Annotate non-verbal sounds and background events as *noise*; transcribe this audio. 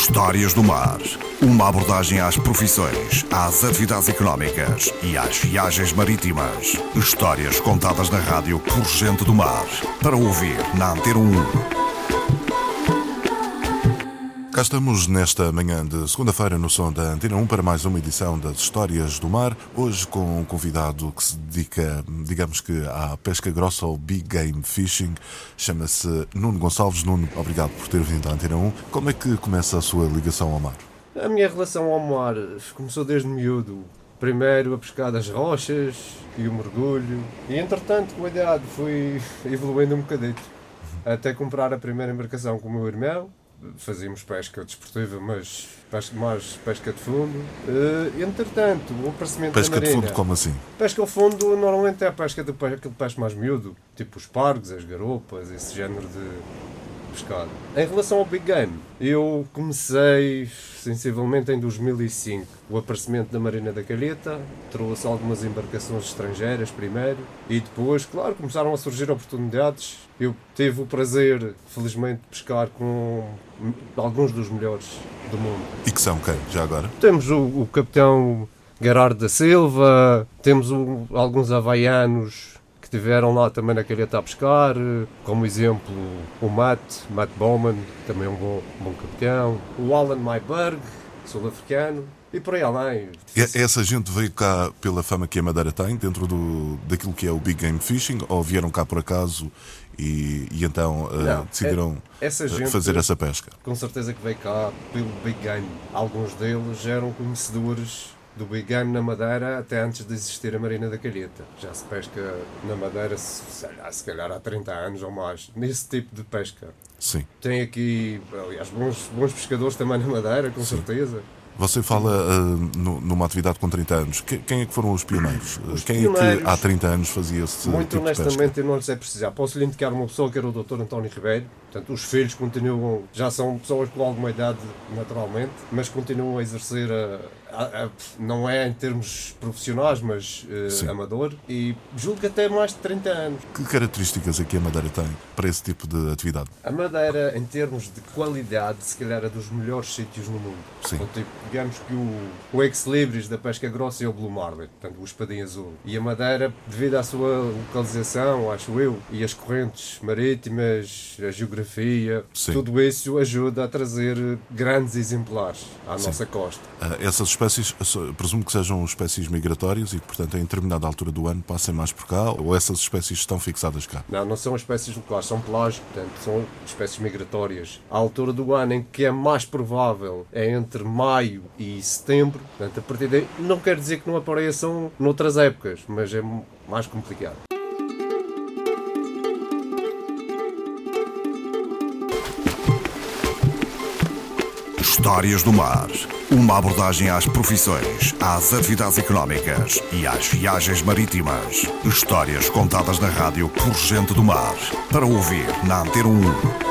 Histórias do Mar. Uma abordagem às profissões, às atividades económicas e às viagens marítimas. Histórias contadas na rádio por gente do mar. Para ouvir na Antena 1. Cá estamos nesta manhã de segunda-feira no som da Antena 1 para mais uma edição das Histórias do Mar. Hoje com um convidado que se dedica, digamos que, à pesca grossa ou Big Game Fishing. Chama-se Nuno Gonçalves. Nuno, obrigado por ter vindo à Antena 1. Como é que começa a sua ligação ao mar? A minha relação ao mar começou desde miúdo. Primeiro a pescar das rochas e o mergulho. E entretanto, com a idade, fui *laughs* evoluindo um bocadito. Até comprar a primeira embarcação com o meu irmão fazíamos pesca desportiva, mas pesca, mais pesca de fundo. Uh, entretanto, o aparecimento pesca da marina... de fundo, como assim? Pesca ao fundo normalmente é a pesca de aquele peixe mais miúdo, tipo os pargos, as garopas, esse género de pescado. Em relação ao Big Game, eu comecei sensivelmente em 2005. O aparecimento da Marina da Calheta trouxe algumas embarcações estrangeiras primeiro e depois, claro, começaram a surgir oportunidades. Eu tive o prazer, felizmente, de pescar com alguns dos melhores do mundo. E que são quem, já agora? Temos o, o capitão Gerardo da Silva, temos o, alguns havaianos que tiveram lá também na calheta a pescar, como exemplo o Matt, Matt Bowman, também um bom, bom capitão, o Alan Myberg, sul-africano, e por aí além. E essa gente veio cá pela fama que a Madeira tem, dentro do, daquilo que é o Big Game Fishing, ou vieram cá por acaso e, e então uh, Não, decidiram é, essa gente, fazer essa pesca? Com certeza que veio cá pelo Big Game. Alguns deles eram conhecedores do Big Game na Madeira até antes de existir a Marina da Calheta. Já se pesca na Madeira, se, se calhar há 30 anos ou mais, nesse tipo de pesca. Sim. Tem aqui, aliás, bons, bons pescadores também na Madeira, com Sim. certeza. Você fala uh, numa atividade com 30 anos. Quem é que foram os pioneiros? Os Quem pioneiros, é que há 30 anos fazia esse Muito tipo honestamente, eu não lhe sei precisar. Posso lhe indicar uma pessoa que era o Dr. António Ribeiro. Portanto, os filhos continuam, já são pessoas com alguma idade naturalmente, mas continuam a exercer a, não é em termos profissionais, mas uh, amador, e julgo que até mais de 30 anos. Que características é que a Madeira tem para esse tipo de atividade? A Madeira, em termos de qualidade, se calhar é dos melhores sítios no mundo. Sim. Então, tipo, digamos que o, o ex-libris da pesca grossa é o Blue Marlin, portanto, o espadinho azul. E a Madeira, devido à sua localização, acho eu, e as correntes marítimas, a geografia, Sim. tudo isso ajuda a trazer grandes exemplares à Sim. nossa costa. Uh, essas espécies, presumo que sejam espécies migratórias e que, portanto, em determinada altura do ano passem mais por cá, ou essas espécies estão fixadas cá? Não, não são espécies locais, são pelágicos, portanto, são espécies migratórias. A altura do ano em que é mais provável é entre maio e setembro, portanto, a partir daí, não quer dizer que não apareçam noutras épocas, mas é mais complicado. Histórias do Mar. Uma abordagem às profissões, às atividades económicas e às viagens marítimas. Histórias contadas na rádio por gente do mar. Para ouvir na Antena 1.